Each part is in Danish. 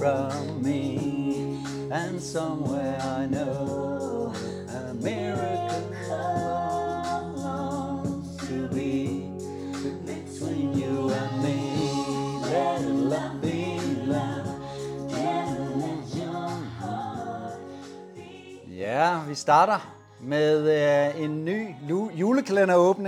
from me. And somewhere I know a miracle comes to be between you and me. Let love be love. Let your heart Ja, vi starter med øh, en ny julekalender åben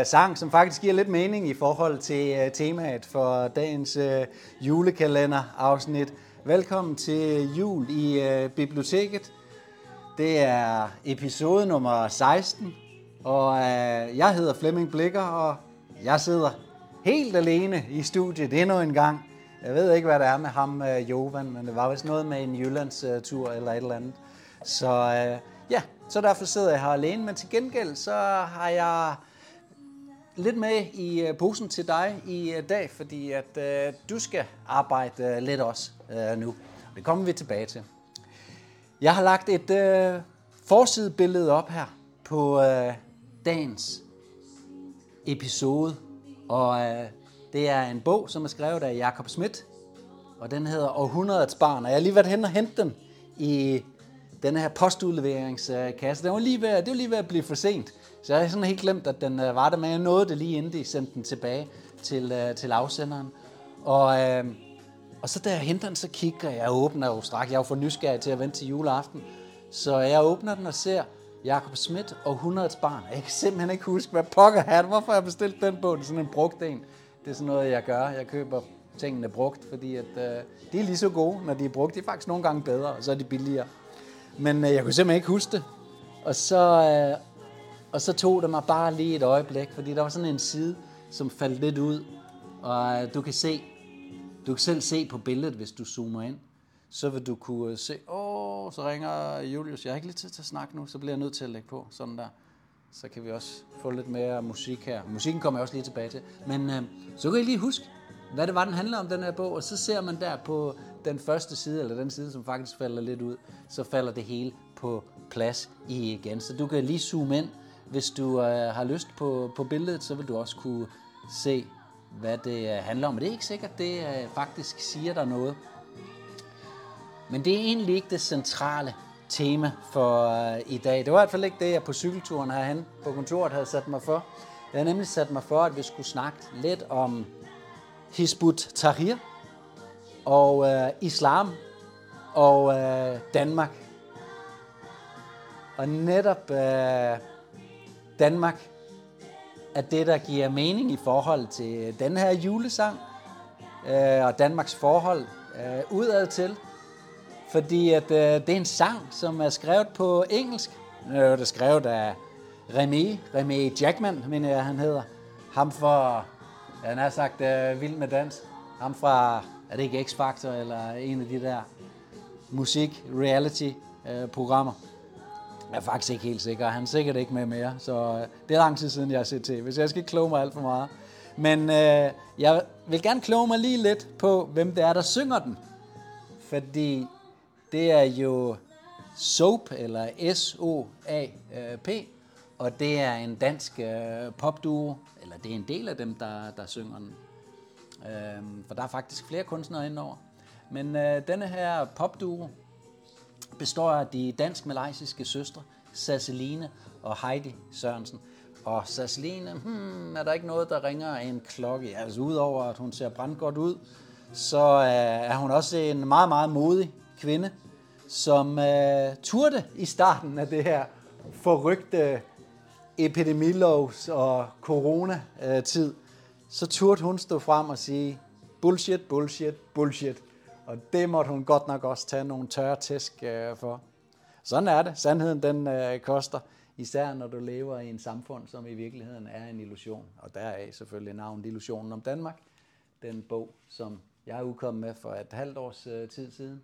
øh, sang, som faktisk giver lidt mening i forhold til øh, temaet for dagens øh, julekalender-afsnit. Velkommen til jul i øh, biblioteket. Det er episode nummer 16, og øh, jeg hedder Flemming Blikker, og jeg sidder helt alene i studiet endnu en gang. Jeg ved ikke, hvad det er med ham, øh, Jovan, men det var vist noget med en Jyllandstur eller et eller andet. Så øh, ja, så derfor sidder jeg her alene, men til gengæld så har jeg lidt med i øh, posen til dig i øh, dag, fordi at øh, du skal arbejde øh, lidt også øh, nu. Det kommer vi tilbage til. Jeg har lagt et øh, forsidebillede op her på øh, dagens episode, og øh, det er en bog, som er skrevet af Jakob Schmidt, og den hedder Århundredets Barn, og jeg har lige været hen og hentet den i den her postudleveringskasse. Den var lige ved, det var lige ved at blive for sent, så jeg havde sådan helt glemt, at den øh, var der, men jeg nåede det lige inden de sendte den tilbage til, øh, til afsenderen. Og, øh, og så da jeg henter den, så kigger jeg, jeg åbner jo straks, jeg er jo for nysgerrig til at vente til juleaften, så jeg åbner den og ser Jakob Schmidt og 100 barn. Jeg kan simpelthen ikke huske, hvad pokker han. Hvorfor jeg bestilte den bog? Det er sådan en brugt en. Det er sådan noget, jeg gør. Jeg køber tingene brugt, fordi at, øh, de er lige så gode, når de er brugt. De er faktisk nogle gange bedre, og så er de billigere. Men øh, jeg kunne simpelthen ikke huske det. Og så, øh, og så tog det mig bare lige et øjeblik, fordi der var sådan en side, som faldt lidt ud. Og øh, du kan se, du kan selv se på billedet, hvis du zoomer ind. Så vil du kunne øh, se, åh, så ringer Julius, jeg har ikke lige tid til at snakke nu, så bliver jeg nødt til at lægge på, sådan der. Så kan vi også få lidt mere musik her. Musikken kommer jeg også lige tilbage til. Men øh, så kan I lige huske, hvad det var, den handler om, den her bog. Og så ser man der på den første side, eller den side, som faktisk falder lidt ud, så falder det hele på plads i igen. Så du kan lige zoome ind. Hvis du øh, har lyst på, på billedet, så vil du også kunne se, hvad det øh, handler om. Men det er ikke sikkert, det øh, faktisk siger der noget. Men det er egentlig ikke det centrale tema for øh, i dag. Det var i hvert fald ikke det, jeg på cykelturen herhen på kontoret havde sat mig for. Jeg havde nemlig sat mig for, at vi skulle snakke lidt om Hizbut Tahrir og øh, islam og øh, Danmark. Og netop øh, Danmark er det, der giver mening i forhold til den her julesang øh, og Danmarks forhold øh, udad til. Fordi at, øh, det er en sang, som er skrevet på engelsk. Nu er det skrevet af Remy, Remy Jackman, mener jeg, han hedder. Ham for, han har sagt, øh, Vild med Dans. Ham fra, er det ikke X-Factor, eller en af de der musik-reality-programmer. Øh, jeg er faktisk ikke helt sikker. Han er sikkert ikke med mere, så øh, det er lang tid siden, jeg har set til. Hvis jeg skal ikke kloge mig alt for meget. Men øh, jeg vil gerne kloge mig lige lidt på, hvem det er, der synger den. Fordi det er jo Soap, eller S-O-A-P, og det er en dansk øh, popduo, eller det er en del af dem, der, der synger den. Øh, for der er faktisk flere kunstnere indover. Men øh, denne her popduo består af de dansk-malaysiske søstre, Sasseline og Heidi Sørensen. Og Sasseline, hmm, er der ikke noget, der ringer en klokke? Altså udover at hun ser brandgodt ud, så øh, er hun også en meget, meget modig kvinde, som øh, turde i starten af det her forrygte epidemilovs- og corona-tid, øh, så turde hun stå frem og sige, bullshit, bullshit, bullshit. Og det måtte hun godt nok også tage nogle tørre tæsk øh, for. Sådan er det. Sandheden den øh, koster, især når du lever i en samfund, som i virkeligheden er en illusion. Og der er selvfølgelig navnet Illusionen om Danmark. Den bog, som jeg er udkommet med for et halvt års øh, tid siden,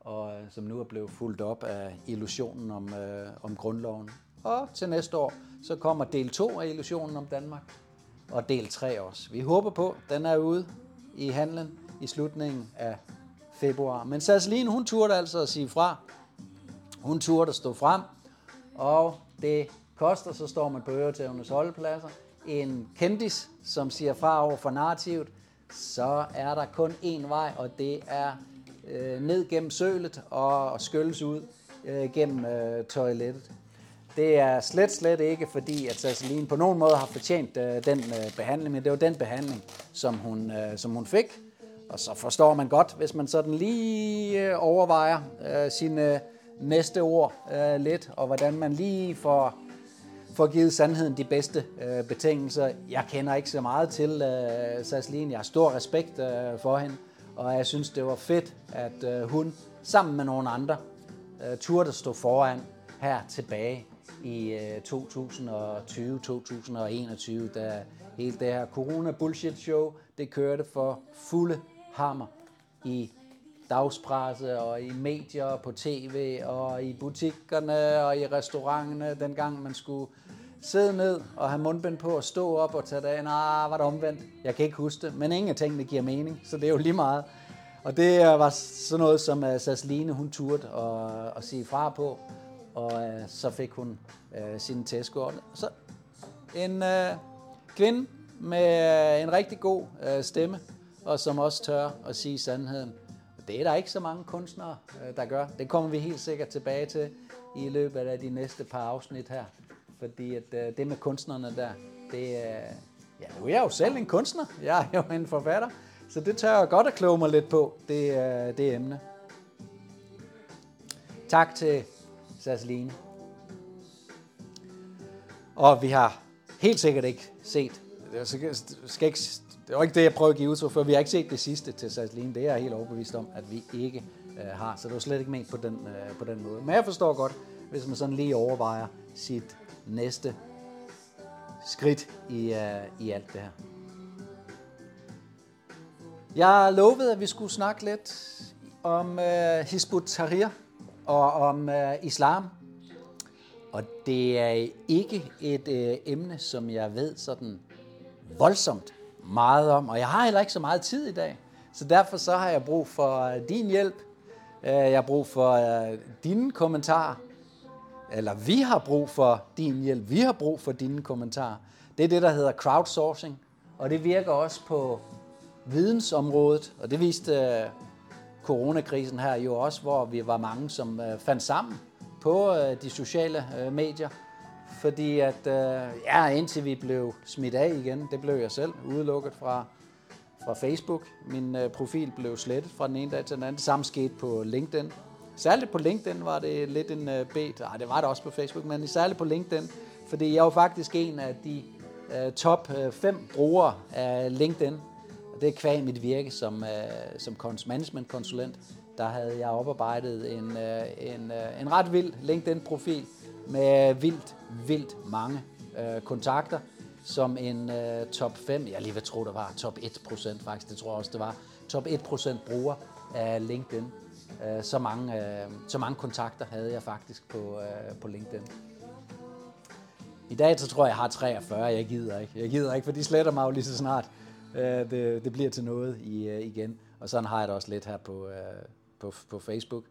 og øh, som nu er blevet fuldt op af illusionen om, øh, om grundloven. Og til næste år, så kommer del 2 af illusionen om Danmark, og del 3 også. Vi håber på, den er ude i handlen i slutningen af februar. Men Sasseline, hun turde altså at sige fra. Hun turde at stå frem, og det koster, så står man på øretævnes holdepladser. En kendis, som siger fra over for narrativet, så er der kun én vej, og det er øh, ned gennem sølet og skylles ud øh, gennem øh, toilettet. Det er slet, slet ikke fordi, at Sasseline på nogen måde har fortjent øh, den øh, behandling, men det var den behandling, som hun, øh, som hun fik. Og så forstår man godt, hvis man sådan lige øh, overvejer øh, sine øh, næste ord øh, lidt, og hvordan man lige får, får givet sandheden de bedste øh, betingelser. Jeg kender ikke så meget til øh, Saslin. Jeg har stor respekt øh, for hende, og jeg synes, det var fedt, at øh, hun sammen med nogle andre øh, turde stå foran her tilbage i øh, 2020-2021, da hele det her corona bullshit show, det kørte for fulde hammer i dagspresse og i medier, på tv og i butikkerne og i restauranterne, dengang man skulle sidde ned og have mundbind på og stå op og tage det Nej, ah, var det omvendt? Jeg kan ikke huske det, men ingen af tingene giver mening, så det er jo lige meget. Og det øh, var sådan noget, som øh, uh, Sasline, hun turde at, at sige fra på og øh, så fik hun uh, sin tæskort. Så en uh, kvinde med en rigtig god uh, stemme, og som også tør at sige sandheden. Det er der ikke så mange kunstnere, øh, der gør. Det kommer vi helt sikkert tilbage til i løbet af de næste par afsnit her. Fordi at, øh, det med kunstnerne der, det er... Ja, nu er jeg jo selv en kunstner. Jeg er jo en forfatter. Så det tør jeg godt at kloge mig lidt på, det, det emne. Tak til Sasseline. Og vi har helt sikkert ikke set, jeg skal ikke, det var ikke det, jeg prøvede at give udtryk for vi har ikke set det sidste til Sasseline. Det er jeg helt overbevist om, at vi ikke øh, har. Så det var slet ikke ment på den, øh, på den måde. Men jeg forstår godt, hvis man sådan lige overvejer sit næste skridt i, øh, i alt det her. Jeg lovede, at vi skulle snakke lidt om øh, Hizbut Tahrir og om øh, islam. Og det er ikke et øh, emne, som jeg ved sådan voldsomt meget om, og jeg har heller ikke så meget tid i dag. Så derfor så har jeg brug for øh, din hjælp. Øh, jeg har brug for øh, dine kommentarer. Eller vi har brug for din hjælp. Vi har brug for dine kommentarer. Det er det, der hedder crowdsourcing. Og det virker også på vidensområdet. Og det viste coronakrisen her jo også, hvor vi var mange, som fandt sammen på de sociale medier. Fordi at, øh, ja, indtil vi blev smidt af igen, det blev jeg selv udelukket fra, fra Facebook. Min øh, profil blev slettet fra den ene dag til den anden. Det samme skete på LinkedIn. Særligt på LinkedIn var det lidt en øh, bet. Ej, det var det også på Facebook, men særligt på LinkedIn. Fordi jeg var faktisk en af de øh, top 5 øh, brugere af LinkedIn Og det er kvæg mit virke som, øh, som management-konsulent. Der havde jeg oparbejdet en, øh, en, øh, en ret vild LinkedIn-profil med vildt, vildt mange øh, kontakter, som en øh, top 5, jeg lige vil tro, der var top 1% faktisk, det tror jeg også, det var, top 1% bruger af LinkedIn. Øh, så, mange, øh, så mange kontakter havde jeg faktisk på, øh, på LinkedIn. I dag så tror jeg, jeg har 43, jeg gider ikke. Jeg gider ikke, for de sletter mig jo lige så snart øh, det, det bliver til noget i, øh, igen. Og sådan har jeg det også lidt her på, øh, på, på Facebook.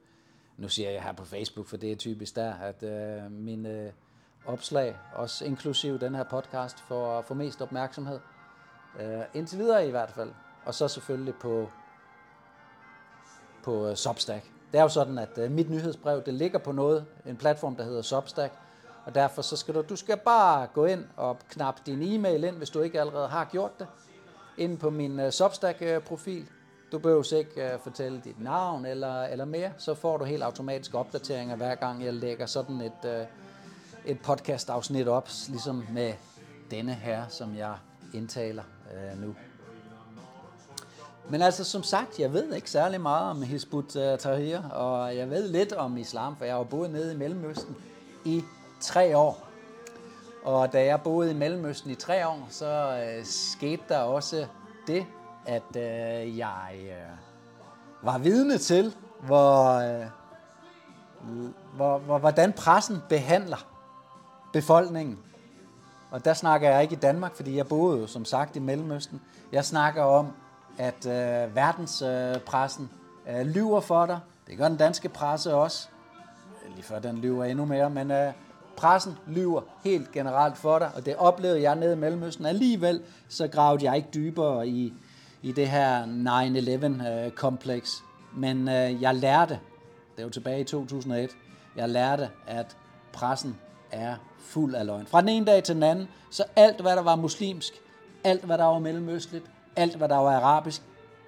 Nu siger jeg her på Facebook, for det er typisk der, at øh, mine øh, opslag, også inklusiv den her podcast, får, får mest opmærksomhed. Øh, indtil videre i hvert fald. Og så selvfølgelig på, på øh, Substack. Det er jo sådan, at øh, mit nyhedsbrev, det ligger på noget, en platform, der hedder Substack, og derfor så skal du, du skal bare gå ind og knap din e-mail ind, hvis du ikke allerede har gjort det ind på min øh, Substack-profil. Øh, du behøver ikke uh, fortælle dit navn eller, eller mere, så får du helt automatisk opdateringer hver gang jeg lægger sådan et, uh, et podcast-afsnit op, ligesom med denne her, som jeg indtaler uh, nu. Men altså som sagt, jeg ved ikke særlig meget om Hizbut Tahrir, og jeg ved lidt om islam, for jeg har boet nede i Mellemøsten i tre år. Og da jeg boede i Mellemøsten i tre år, så øh, skete der også det, at øh, jeg øh, var vidne til, hvor, øh, hvor, hvor, hvordan pressen behandler befolkningen. Og der snakker jeg ikke i Danmark, fordi jeg boede jo som sagt i Mellemøsten. Jeg snakker om, at øh, verdenspressen øh, lyver for dig. Det gør den danske presse også. Lige før den lyver endnu mere, men øh, Pressen lyver helt generelt for dig, og det oplevede jeg nede i Mellemøsten. Alligevel så gravede jeg ikke dybere i, i det her 9-11-kompleks. Øh, Men øh, jeg lærte, det er jo tilbage i 2001, jeg lærte, at pressen er fuld af løgn. Fra den ene dag til den anden, så alt hvad der var muslimsk, alt hvad der var mellemøstligt, alt hvad der var arabisk,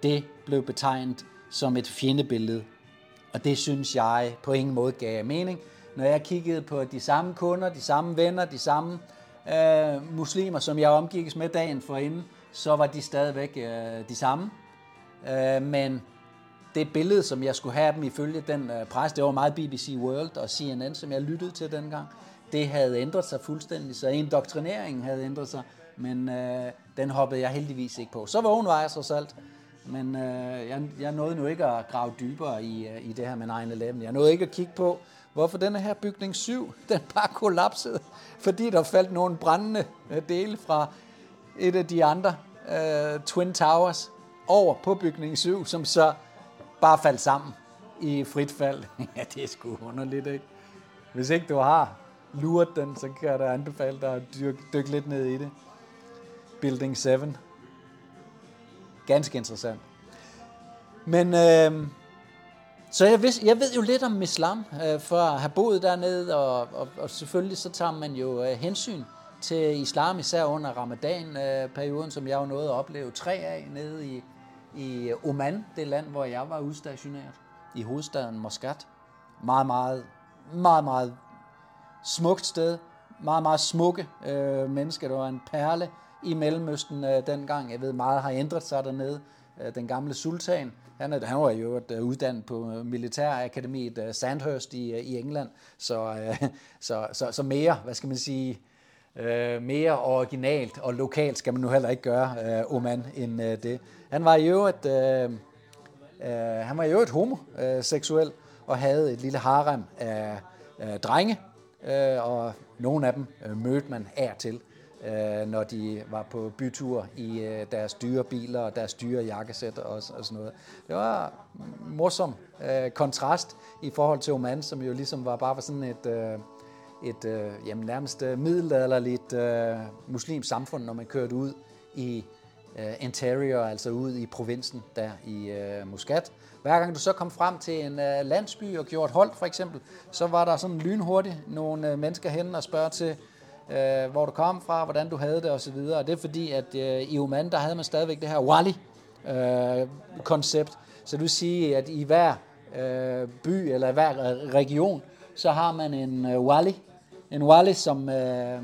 det blev betegnet som et fjendebillede. Og det synes jeg på ingen måde gav mening. Når jeg kiggede på de samme kunder, de samme venner, de samme øh, muslimer, som jeg omgikkes med dagen forinden, så var de stadigvæk øh, de samme. Øh, men det billede, som jeg skulle have dem ifølge den øh, pres, det var meget BBC World og CNN, som jeg lyttede til dengang, det havde ændret sig fuldstændig, så indoktrineringen havde ændret sig, men øh, den hoppede jeg heldigvis ikke på. Så vågen var jeg så alt, men øh, jeg, jeg nåede nu ikke at grave dybere i, øh, i det her med 9-11. Jeg nåede ikke at kigge på, hvorfor denne her bygning 7, den bare kollapsede, fordi der faldt nogle brændende øh, dele fra et af de andre øh, Twin Towers over på bygning 7, som så bare faldt sammen i frit fald. ja, det er sgu underligt, ikke? Hvis ikke du har luret den, så kan jeg da anbefale dig at dykke, dykke lidt ned i det. Building 7. Ganske interessant. Men øh, så jeg, vidste, jeg ved jo lidt om islam, øh, for at have boet dernede, og, og, og selvfølgelig så tager man jo øh, hensyn til islam, især under ramadan-perioden, som jeg jo nåede at opleve tre af nede i, i Oman, det land, hvor jeg var udstationeret, i hovedstaden Muscat. Meget, meget, meget, meget smukt sted. Meget, meget smukke øh, mennesker. Det var en perle i Mellemøsten øh, dengang. Jeg ved, meget har ændret sig dernede. Øh, den gamle sultan, han, er, han var jo et, uh, uddannet på øh, militærakademiet uh, Sandhurst i, uh, i England, så, øh, så, så, så mere, hvad skal man sige, Øh, mere originalt og lokalt skal man nu heller ikke gøre øh, Oman end øh, det. Han var jo øvrigt, øh, øh, han var jo et homoseksuel og havde et lille harem af øh, drenge, øh, og nogle af dem øh, mødte man af til øh, når de var på bytur i øh, deres dyre biler og deres dyre jakkesæt og, og sådan noget. Det var morsom øh, kontrast i forhold til Oman, som jo ligesom var bare sådan et, øh, et øh, jamen, nærmest øh, middelalderligt øh, muslimsk samfund, når man kørte ud i øh, interior, altså ud i provinsen der i øh, Muscat. Hver gang du så kom frem til en øh, landsby og gjorde et hold for eksempel, så var der sådan lynhurtigt nogle øh, mennesker hen og spørge til, øh, hvor du kom fra, hvordan du havde det osv. Og det er fordi, at øh, i Oman, der havde man stadigvæk det her Wali-koncept. Øh, så du vil sige, at i hver øh, by eller hver region, så har man en øh, Wali. En Wally som, øh,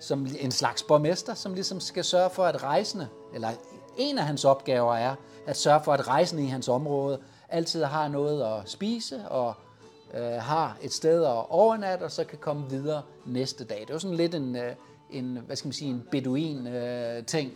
som en slags borgmester, som ligesom skal sørge for, at rejsende, eller en af hans opgaver er at sørge for, at rejsende i hans område altid har noget at spise og øh, har et sted at overnatte, og så kan komme videre næste dag. Det er jo sådan lidt en, øh, en hvad skal man sige, en beduin øh, ting.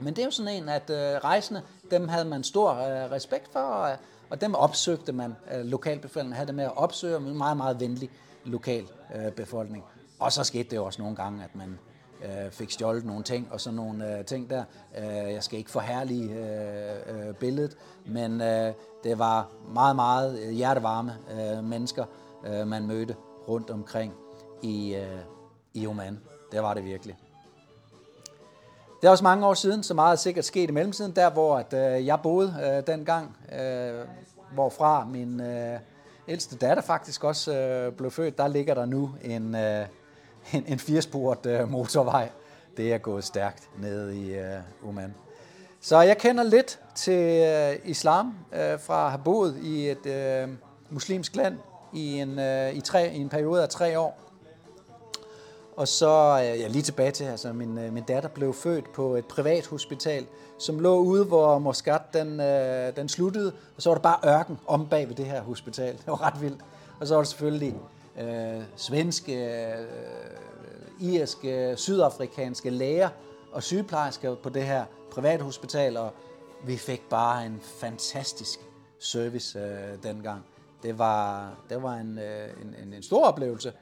Men det er jo sådan en, at øh, rejsende, dem havde man stor øh, respekt for, og, og dem opsøgte man, øh, lokalbefolkningen havde det med at opsøge, og meget, meget venlig lokal øh, befolkning. Og så skete det jo også nogle gange, at man øh, fik stjålet nogle ting og sådan nogle øh, ting der. Øh, jeg skal ikke forhærlige øh, øh, billedet, men øh, det var meget, meget øh, hjertevarme øh, mennesker, øh, man mødte rundt omkring i, øh, i Oman. Det var det virkelig. Det er også mange år siden, så meget er sikkert sket i mellemtiden, der hvor at, øh, jeg boede øh, dengang, øh, hvorfra min øh, ældste datter faktisk også øh, blev født, der ligger der nu en, øh, en, en firesporet øh, motorvej. Det er gået stærkt ned i øh, Oman. Så jeg kender lidt til øh, islam øh, fra at have boet i et øh, muslimsk land i en, øh, i, tre, i en periode af tre år. Og så øh, ja, lige tilbage til, altså min, øh, min datter blev født på et privat hospital, som lå ude, hvor Moskat den, øh, den sluttede, og så var der bare ørken om bag ved det her hospital. Det var ret vildt. Og så var der selvfølgelig øh, svenske, øh, irske, sydafrikanske læger og sygeplejersker på det her private hospital, og vi fik bare en fantastisk service øh, dengang. Det var, det var en, øh, en, en, en stor oplevelse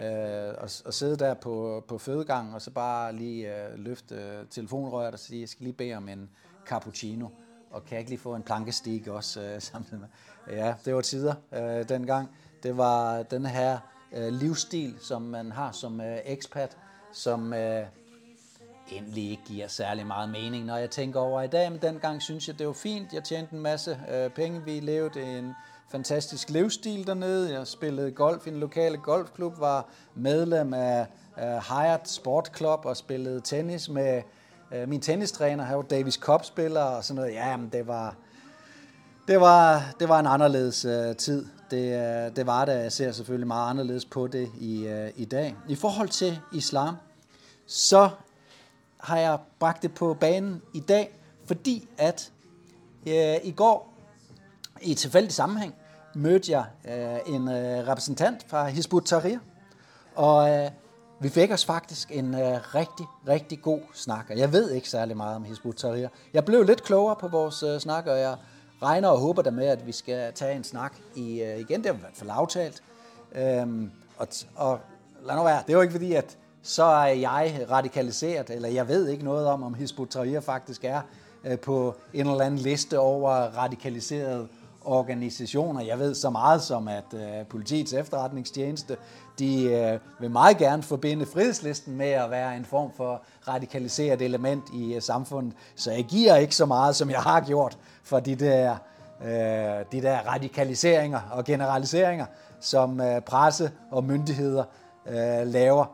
øh, at, at sidde der på, på fødegangen og så bare lige øh, løfte øh, telefonrøret og sige, jeg skal lige bede om en cappuccino, og kan jeg ikke lige få en plankestik også øh, samtidig med? Ja, det var tider øh, dengang. Det var den her øh, livsstil, som man har som øh, ekspat, som, øh, endelig ikke giver særlig meget mening, når jeg tænker over i dag. Men dengang synes jeg, det var fint. Jeg tjente en masse øh, penge. Vi levede en fantastisk livsstil dernede. Jeg spillede golf i en lokale golfklub, var medlem af øh, Hyatt Sport Club og spillede tennis med øh, min tennistræner. Han var Davis Cup-spiller og sådan noget. Ja, men det var, det var, det var en anderledes øh, tid. Det, øh, det var det. Jeg ser selvfølgelig meget anderledes på det i, øh, i dag. I forhold til islam, så har jeg bragt det på banen i dag, fordi at øh, i går i tilfældig sammenhæng mødte jeg øh, en øh, repræsentant fra Hizbut Tahrir, og øh, vi fik os faktisk en øh, rigtig, rigtig god snak. Og jeg ved ikke særlig meget om Hizbut Tahrir. Jeg blev lidt klogere på vores øh, snak, og jeg regner og håber der med, at vi skal tage en snak i, øh, igen. Det er i hvert fald aftalt. Øhm, og, og lad nu være, det er jo ikke fordi, at så er jeg radikaliseret, eller jeg ved ikke noget om, om Hizbut Tahrir faktisk er øh, på en eller anden liste over radikaliserede organisationer. Jeg ved så meget som, at øh, politiets efterretningstjeneste, de øh, vil meget gerne forbinde frihedslisten med at være en form for radikaliseret element i øh, samfundet. Så jeg giver ikke så meget, som jeg har gjort for de der, øh, de der radikaliseringer og generaliseringer, som øh, presse og myndigheder øh, laver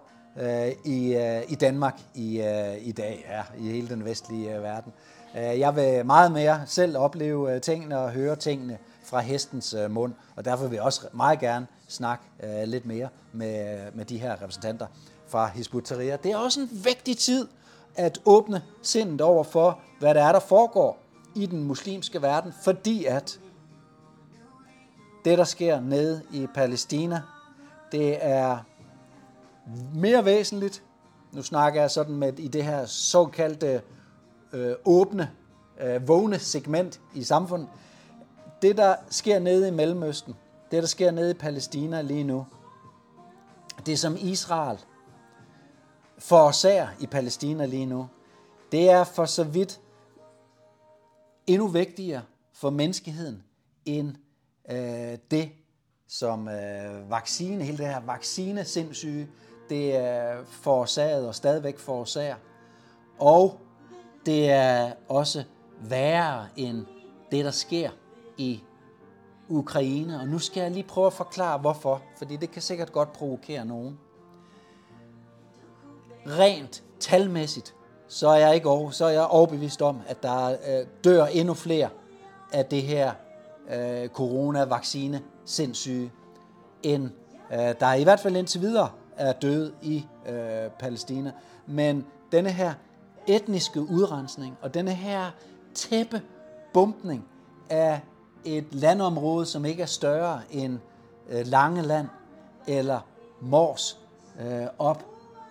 øh, i, øh, i Danmark i, øh, i dag, ja, i hele den vestlige øh, verden. Øh, Øh, jeg vil meget mere selv opleve øh, tingene og høre tingene fra hestens øh, mund, og derfor vil jeg også meget gerne snakke lidt mere med, med de her repræsentanter fra Hizbut Det er også en vigtig tid at åbne sindet over for, hvad der er, der foregår i den muslimske verden, fordi at det, der sker nede i Palæstina, det er mere væsentligt. Nu snakker jeg sådan med i det her såkaldte øh, åbne, øh, vågne segment i samfundet. Det, der sker nede i Mellemøsten, det, der sker nede i Palæstina lige nu, det som Israel forårsager i Palæstina lige nu, det er for så vidt endnu vigtigere for menneskeheden end øh, det, som øh, vaccine, hele det her vaccine-sindssyge, det er forårsaget og stadigvæk forårsager. Og det er også værre end det, der sker i Ukraine. Og nu skal jeg lige prøve at forklare, hvorfor. Fordi det kan sikkert godt provokere nogen. Rent talmæssigt, så er jeg, ikke over, så er jeg overbevist om, at der øh, dør endnu flere af det her øh, coronavaccine sindssyge, end øh, der er i hvert fald indtil videre er døde i øh, Palæstina. Men denne her etniske udrensning og denne her tæppe bumpning af et landområde, som ikke er større end øh, Langeland eller Mors øh, op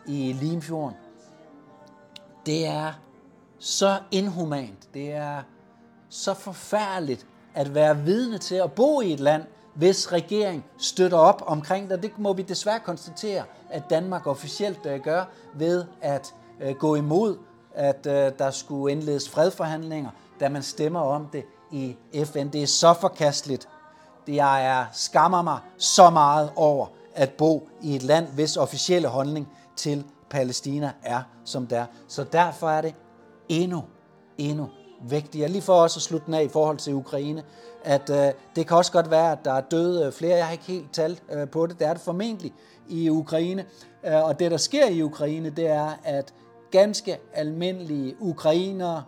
i Limfjorden, det er så inhumant, det er så forfærdeligt at være vidne til at bo i et land, hvis regering støtter op omkring det. Det må vi desværre konstatere, at Danmark officielt øh, gør ved at øh, gå imod, at øh, der skulle indledes fredforhandlinger, da man stemmer om det i FN. Det er så forkasteligt. Det jeg er skammer mig så meget over at bo i et land, hvis officielle holdning til Palæstina er, som det er. Så derfor er det endnu, endnu vigtigere. Lige for også at slutte den af i forhold til Ukraine, at øh, det kan også godt være, at der er døde øh, flere. Jeg har ikke helt talt øh, på det. Det er det formentlig i Ukraine. Øh, og det, der sker i Ukraine, det er, at ganske almindelige ukrainere,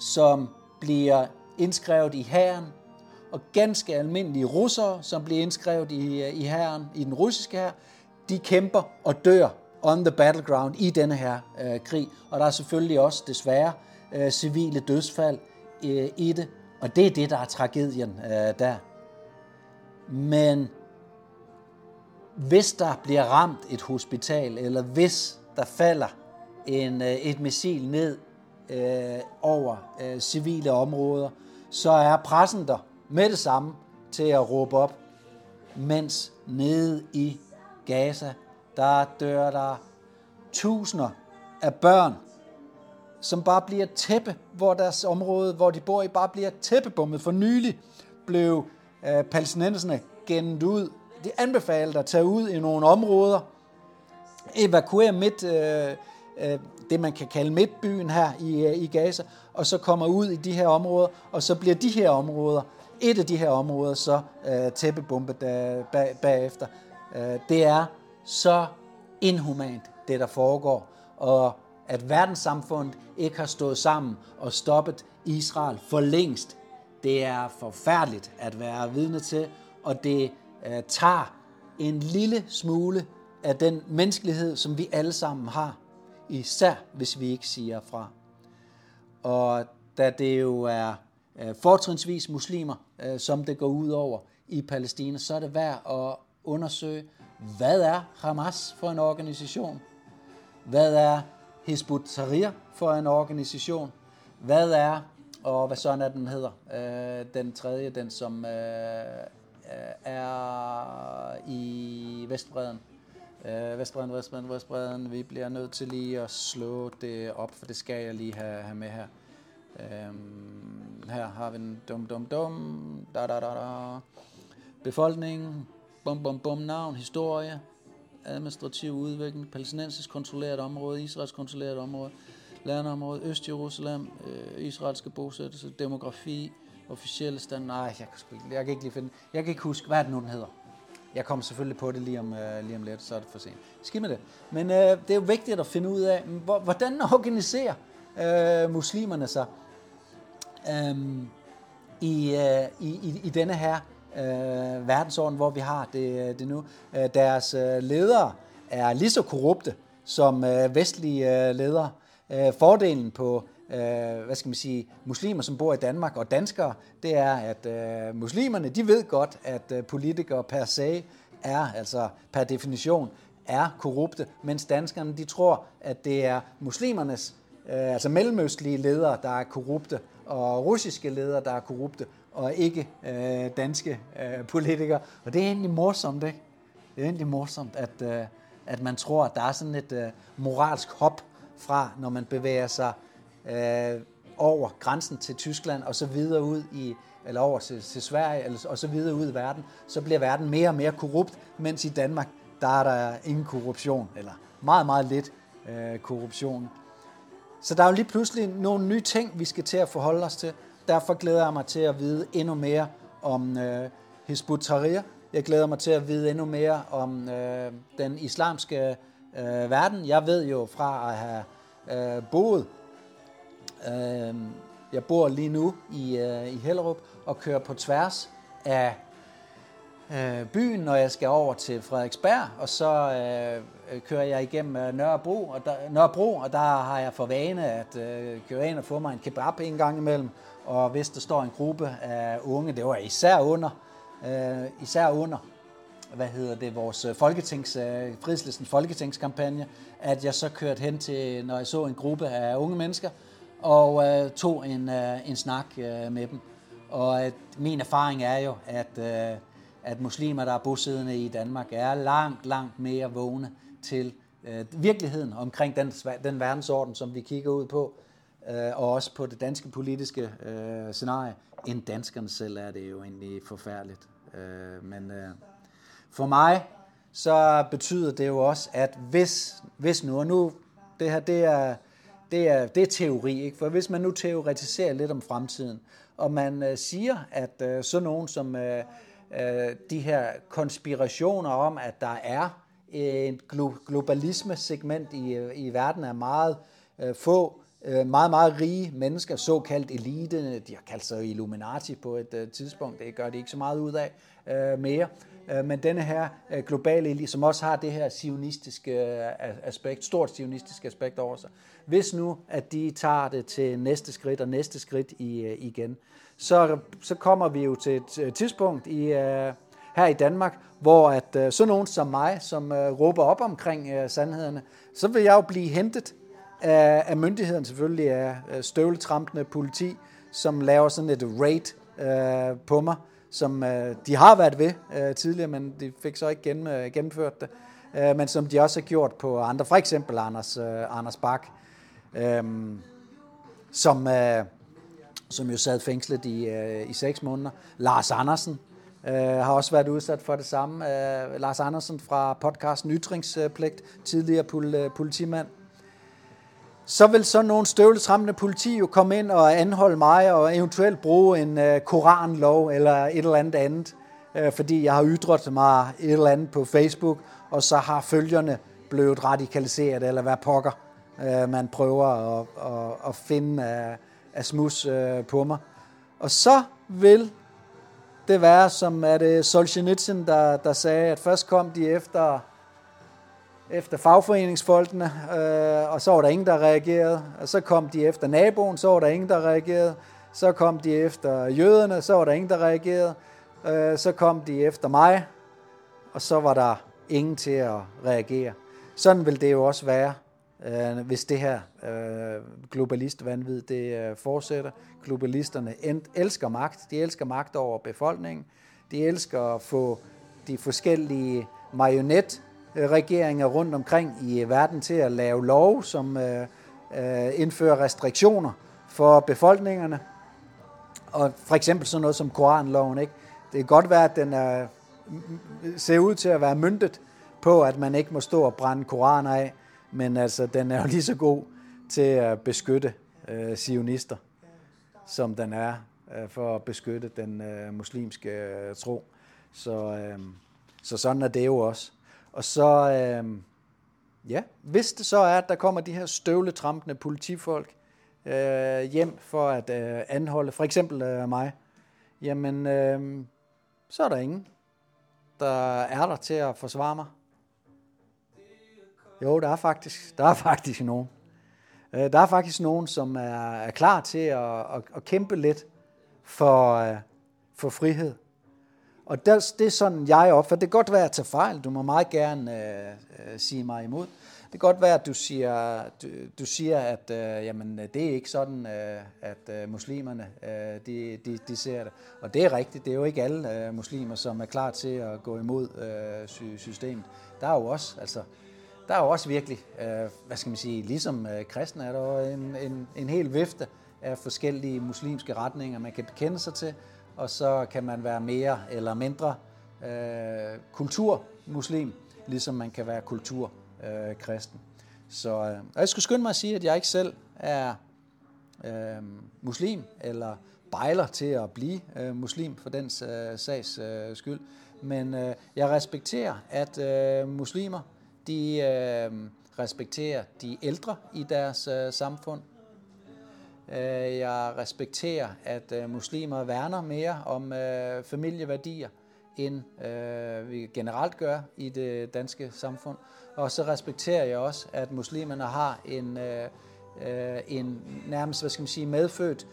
som bliver indskrevet i hæren, og ganske almindelige russere, som bliver indskrevet i, øh, i hæren, i den russiske hær, de kæmper og dør on the battleground i denne her øh, krig. Og der er selvfølgelig også desværre øh, civile dødsfald øh, i det, og det er det, der er tragedien øh, der. Men hvis der bliver ramt et hospital, eller hvis der falder en, øh, et missil ned øh, over øh, civile områder, så er pressen der med det samme til at råbe op, mens nede i Gaza, der dør der tusinder af børn, som bare bliver tæppe, hvor deres område, hvor de bor i, bare bliver tæppebommet. For nylig blev øh, palæstinenserne gennet ud. De anbefalede at tage ud i nogle områder, evakuere midt. Øh, Øh, det, man kan kalde midtbyen her i, øh, i Gaza, og så kommer ud i de her områder, og så bliver de her områder, et af de her områder, så øh, tæppebombet øh, bag, bagefter. Øh, det er så inhumant, det der foregår, og at verdenssamfundet ikke har stået sammen og stoppet Israel for længst. Det er forfærdeligt at være vidne til, og det øh, tager en lille smule af den menneskelighed, som vi alle sammen har, især hvis vi ikke siger fra. Og da det jo er fortrinsvis muslimer, øh, som det går ud over i Palæstina, så er det værd at undersøge, hvad er Hamas for en organisation? Hvad er Hizbut Tahrir for en organisation? Hvad er, og hvad sådan er den hedder, øh, den tredje, den som øh, er i Vestbreden? Øh, Vestbreden, Vestbreden, Vestbreden. Vi bliver nødt til lige at slå det op, for det skal jeg lige have, have med her. Øhm, her har vi en dum, dum, dum. Da, da, da, da. Befolkning. Bum, bum, bum. Navn. Historie. Administrativ udvikling. Palæstinensisk kontrolleret område. Israels kontrolleret område. Landområde. Øst-Jerusalem. Øh, israelske bosættelse. Demografi. Officielle stand. Nej, jeg kan, ikke, jeg kan ikke lige finde. Jeg kan ikke huske, hvad det nu den hedder. Jeg kommer selvfølgelig på det lige om, øh, lige om lidt, så er det for sent. Skid med det. Men øh, det er jo vigtigt at finde ud af, mm, hvordan organiserer øh, muslimerne sig øh, i, øh, i, i, i denne her øh, verdensorden, hvor vi har det, øh, det nu. Øh, deres øh, ledere er lige så korrupte som øh, vestlige øh, ledere. Øh, fordelen på øh, hvad skal man sige, muslimer, som bor i Danmark, og danskere, det er, at øh, muslimerne, de ved godt, at øh, politikere per se er, altså per definition, er korrupte, mens danskerne, de tror, at det er muslimernes, øh, altså mellemøstlige ledere, der er korrupte, og russiske ledere, der er korrupte, og ikke øh, danske øh, politikere. Og det er egentlig morsomt, ikke? Det er egentlig morsomt, at, øh, at man tror, at der er sådan et øh, moralsk hop fra, når man bevæger sig øh, Øh, over grænsen til Tyskland og så videre ud i eller over til, til Sverige eller, og så videre ud i verden, så bliver verden mere og mere korrupt, mens i Danmark, der er der ingen korruption, eller meget, meget lidt øh, korruption. Så der er jo lige pludselig nogle nye ting, vi skal til at forholde os til. Derfor glæder jeg mig til at vide endnu mere om øh, Hizbut Tahrir. Jeg glæder mig til at vide endnu mere om øh, den islamske øh, verden. Jeg ved jo fra at have øh, boet Øh, jeg bor lige nu i, øh, i Hellerup og kører på tværs af øh, byen, når jeg skal over til Frederiksberg, og så øh, kører jeg igennem øh, Nørrebro, og der, Nørrebro, og der har jeg for vane at øh, køre ind og få mig en kebab en gang imellem, og hvis der står en gruppe af unge, det var især under, øh, især under hvad hedder det, vores øh, folketings, øh, folketingskampagne, at jeg så kørte hen til, når jeg så en gruppe af unge mennesker, og øh, tog en, øh, en snak øh, med dem. Og at min erfaring er jo, at, øh, at muslimer, der er bosiddende i Danmark, er langt, langt mere vågne til øh, virkeligheden omkring den, den verdensorden, som vi kigger ud på, øh, og også på det danske politiske øh, scenarie, end danskerne selv er det jo egentlig forfærdeligt. Øh, men øh, for mig, så betyder det jo også, at hvis, hvis nu, og nu, det her, det er, det er, det er teori. Ikke? For hvis man nu teoretiserer lidt om fremtiden, og man øh, siger, at øh, sådan nogen som øh, øh, de her konspirationer om, at der er øh, et glo- globalisme-segment i, øh, i verden af meget øh, få, øh, meget, meget rige mennesker, såkaldt elite, de har kaldt sig Illuminati på et øh, tidspunkt, det gør de ikke så meget ud af øh, mere, øh, men denne her øh, globale elite, som også har det her sionistiske øh, aspekt, stort sionistisk aspekt over sig, hvis nu, at de tager det til næste skridt og næste skridt i, øh, igen, så, så kommer vi jo til et øh, tidspunkt i, øh, her i Danmark, hvor at øh, sådan nogen som mig, som øh, råber op omkring øh, sandhederne, så vil jeg jo blive hentet af, af myndigheden selvfølgelig af øh, støvletrampende politi, som laver sådan et raid øh, på mig, som øh, de har været ved øh, tidligere, men de fik så ikke gennem, øh, gennemført det, øh, men som de også har gjort på andre, for eksempel Anders, Anders Bak, øh, som, øh, som jo sad fængslet i, øh, i seks måneder. Lars Andersen øh, har også været udsat for det samme. Øh, Lars Andersen fra podcasten Ytringspligt, tidligere pol, øh, politimand. så vil sådan nogle støvletrampende politi jo komme ind og anholde mig og eventuelt bruge en øh, koranlov eller et eller andet andet, øh, fordi jeg har ytret mig et eller andet på Facebook, og så har følgerne blevet radikaliseret, eller hvad pokker øh, man prøver at, at, at finde af, af smus øh, på mig. Og så vil det være, som er det Solzhenitsyn, der, der sagde, at først kom de efter efter fagforeningsfolkene, øh, og så var der ingen, der reagerede. Og så kom de efter naboen, så var der ingen, der reagerede. Så kom de efter jøderne, så var der ingen, der reagerede. Øh, så kom de efter mig, og så var der ingen til at reagere. Sådan vil det jo også være, øh, hvis det her øh, globalistvanvid det øh, fortsætter. Globalisterne elsker magt. De elsker magt over befolkningen. De elsker at få de forskellige marionetregeringer rundt omkring i verden til at lave lov, som øh, øh, indfører restriktioner for befolkningerne. Og for eksempel sådan noget som Koranloven. Ikke? Det kan godt være, at den er, ser ud til at være myndet på, at man ikke må stå og brænde koraner af, men altså, den er jo lige så god til at beskytte øh, sionister, som den er øh, for at beskytte den øh, muslimske øh, tro. Så, øh, så sådan er det jo også. Og så, øh, ja, hvis det så er, at der kommer de her støvletrampende politifolk øh, hjem for at øh, anholde for eksempel øh, mig, jamen, øh, så er der ingen, der er der til at forsvare mig. Jo, der er faktisk, der er faktisk nogen. Øh, der er faktisk nogen, som er, er klar til at, at, at kæmpe lidt for, øh, for frihed. Og det, det er sådan, jeg opfatter. Det kan godt være, at jeg tager fejl. Du må meget gerne øh, øh, sige mig imod. Det kan godt være, at du siger, du, du siger at øh, jamen, det er ikke sådan, øh, at øh, muslimerne øh, de, de, de ser det. Og det er rigtigt. Det er jo ikke alle øh, muslimer, som er klar til at gå imod øh, systemet. Der er jo også, altså, der er jo også virkelig, øh, hvad skal man sige, ligesom øh, kristne er der jo en, en, en hel vifte af forskellige muslimske retninger, man kan bekende sig til og så kan man være mere eller mindre øh, kulturmuslim, ligesom man kan være kulturkristen. Øh, så øh, og jeg skulle skynde mig at sige, at jeg ikke selv er øh, muslim, eller bejler til at blive øh, muslim for den øh, sags øh, skyld. Men øh, jeg respekterer, at øh, muslimer de øh, respekterer de ældre i deres øh, samfund. Øh, jeg respekterer, at øh, muslimer værner mere om øh, familieværdier, end øh, vi generelt gør i det danske samfund. Og så respekterer jeg også, at muslimerne har en, øh, øh, en nærmest hvad skal man sige, medfødt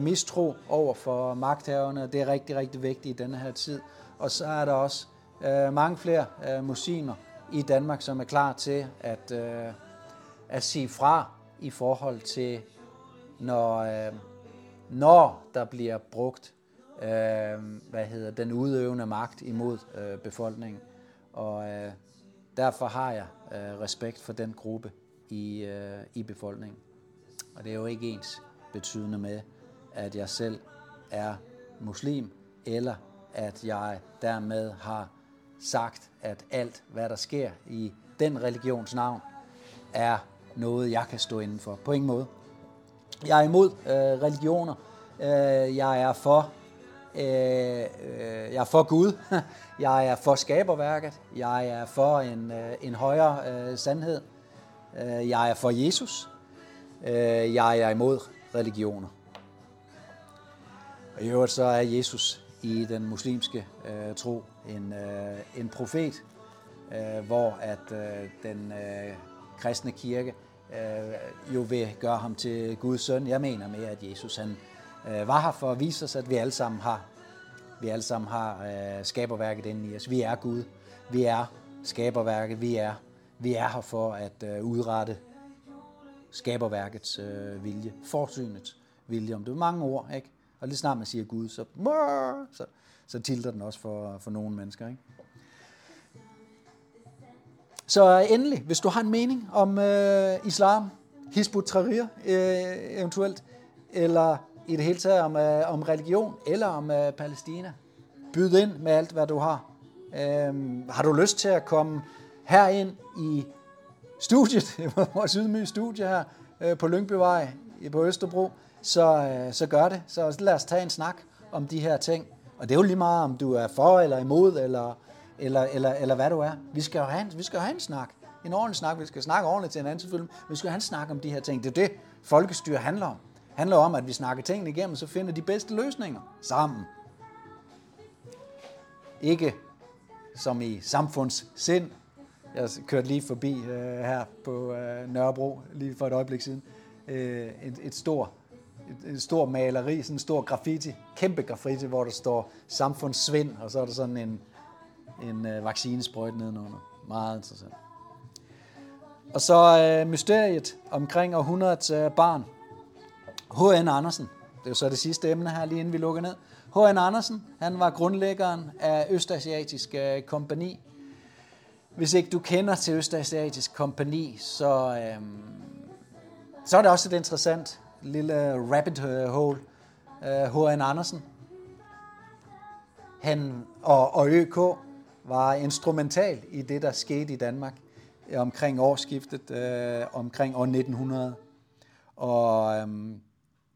mistro over for magthaverne. Det er rigtig, rigtig vigtigt i denne her tid. Og så er der også mange flere muslimer i Danmark, som er klar til at, øh, at sige fra i forhold til når, øh, når der bliver brugt øh, hvad hedder den udøvende magt imod øh, befolkningen. Og øh, derfor har jeg øh, respekt for den gruppe i, øh, i befolkningen. Og det er jo ikke ens betydende med, at jeg selv er muslim, eller at jeg dermed har sagt, at alt, hvad der sker i den religions navn, er noget, jeg kan stå inden for. På ingen måde. Jeg er imod øh, religioner. Øh, jeg er for øh, øh, jeg er for Gud. jeg er for skaberværket. Jeg er for en, øh, en højere øh, sandhed. Øh, jeg er for Jesus. Øh, jeg er imod religioner. Og i øvrigt så er Jesus i den muslimske øh, tro en, øh, en profet, øh, hvor at øh, den øh, kristne kirke øh, jo vil gøre ham til Guds søn. Jeg mener mere, at Jesus han øh, var her for at vise os, at vi alle sammen har, vi alle sammen har øh, skaberværket inde i os. Vi er Gud. Vi er skaberværket. Vi er, vi er her for at øh, udrette skaberværkets øh, vilje, forsynets vilje. Om det er mange ord, ikke? Og lige snart man siger Gud, så, så, så tilter den også for, for nogle mennesker. Ikke? Så endelig, hvis du har en mening om øh, islam, Hizb ut-Tahrir øh, eventuelt, eller i det hele taget om, øh, om religion, eller om øh, Palæstina, byd ind med alt, hvad du har. Øh, har du lyst til at komme herind i studiet, vores ydmyge studie her, øh, på Lyngbyvej i- på Østerbro, så, øh, så gør det. Så lad os tage en snak om de her ting. Og det er jo lige meget, om du er for eller imod, eller, eller, eller, eller hvad du er. Vi skal jo have en, vi skal have en snak. En ordentlig snak. Vi skal snakke ordentligt til hinanden selvfølgelig. Men vi skal have en snak om de her ting. Det er jo det, folkestyre handler om. Det handler om, at vi snakker tingene igennem, og så finder de bedste løsninger sammen. Ikke som i samfundssind. Jeg kørte lige forbi øh, her på øh, Nørrebro lige for et øjeblik siden. Øh, et, et stort en stor maleri, sådan en stor graffiti, kæmpe graffiti, hvor der står samfundssvind, og så er der sådan en, en øh, vaccinesprøjt nedenunder. Meget interessant. Og så øh, mysteriet omkring århundredets øh, barn. H.N. Andersen, det er jo så det sidste emne her, lige inden vi lukker ned. H.N. Andersen, han var grundlæggeren af Østasiatisk øh, Kompani. Hvis ikke du kender til Østasiatisk Kompani, så, øh, så er det også et interessant lille øh, rabbit øh, hole. Øh, H.N. Andersen, han og, og ØK var instrumental i det, der skete i Danmark omkring årsskiftet, øh, omkring år 1900. Og øh,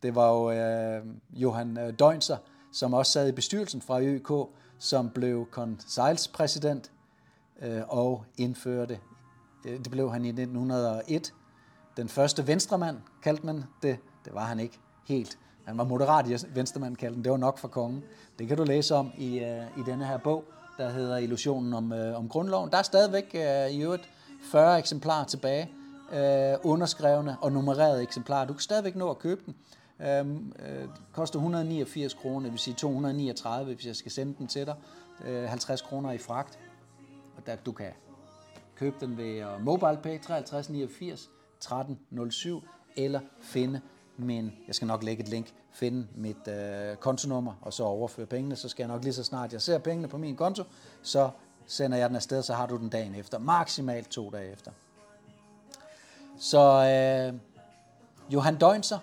det var jo øh, Johan øh, Døgnser, som også sad i bestyrelsen fra ØK, som blev konseilspræsident øh, og indførte, øh, det blev han i 1901, den første venstremand, kaldte man det. Det var han ikke helt. Han var moderat venstremanden kaldte den. Det var nok for kongen. Det kan du læse om i, øh, i denne her bog, der hedder Illusionen om, øh, om grundloven. Der er stadigvæk øh, i øvrigt 40 eksemplarer tilbage, øh, underskrevne og nummererede eksemplarer. Du kan stadigvæk nå at købe den. Øhm, øh, koster 189 kroner, det vil sige 239, hvis jeg skal sende den til dig. Øh, 50 kroner i fragt. Og der, du kan købe den ved MobilePay 53 89 13 07 eller finde men jeg skal nok lægge et link, finde mit øh, kontonummer og så overføre pengene. Så skal jeg nok lige så snart jeg ser pengene på min konto, så sender jeg den afsted, så har du den dagen efter. Maksimalt to dage efter. Så øh, Johan Døgnser,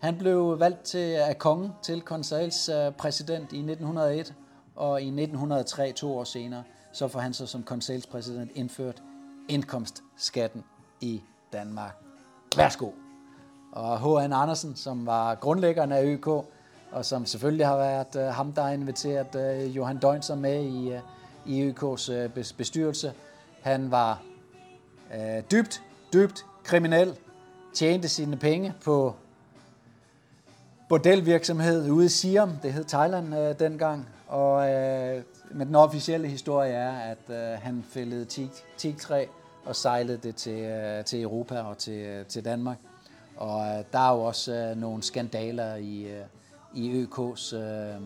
han blev valgt til, af kongen til konseils øh, præsident i 1901, og i 1903, to år senere, så får han så som konseilspræsident indført indkomstskatten i Danmark. Værsgo. Og H.N. Andersen, som var grundlæggeren af ØK, og som selvfølgelig har været øh, ham, der har inviteret øh, Johan Døgnser med i, øh, i ØK's øh, bestyrelse. Han var øh, dybt, dybt kriminel, tjente sine penge på bordelvirksomhed ude i Siam, det hed Thailand øh, dengang, og øh, men den officielle historie er, at øh, han fældede teak, teaktræ og sejlede det til, øh, til Europa og til, øh, til Danmark. Og øh, der er jo også øh, nogle skandaler i, øh, i ØK's, øh,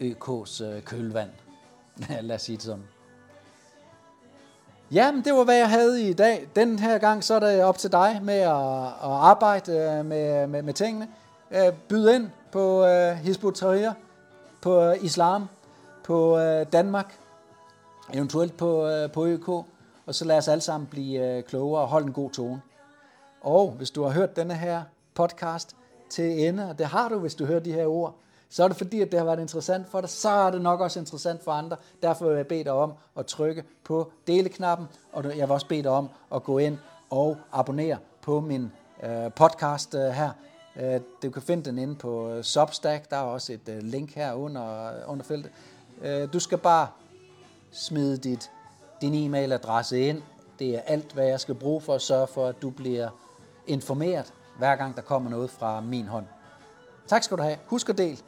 ØK's øh, kølvand. Lad os sige det sådan. Jamen, det var, hvad jeg havde i dag. Den her gang, så er det op til dig med at, at arbejde øh, med, med, med tingene. Øh, byd ind på øh, Hizb Tahrir, på øh, islam, på øh, Danmark, eventuelt på, øh, på ØK, og så lad os alle sammen blive øh, klogere og holde en god tone. Og hvis du har hørt denne her podcast til ende, og det har du, hvis du hører de her ord, så er det fordi, at det har været interessant for dig, så er det nok også interessant for andre. Derfor vil jeg bede dig om at trykke på deleknappen, og jeg vil også bede dig om at gå ind og abonnere på min øh, podcast øh, her. Øh, du kan finde den inde på øh, Substack, der er også et øh, link her under, øh, under feltet. Øh, du skal bare smide dit, din e-mailadresse ind. Det er alt, hvad jeg skal bruge for at sørge for, at du bliver informeret, hver gang der kommer noget fra min hånd. Tak skal du have. Husk at del.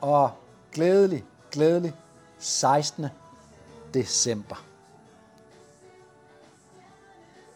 Og glædelig, glædelig 16. december.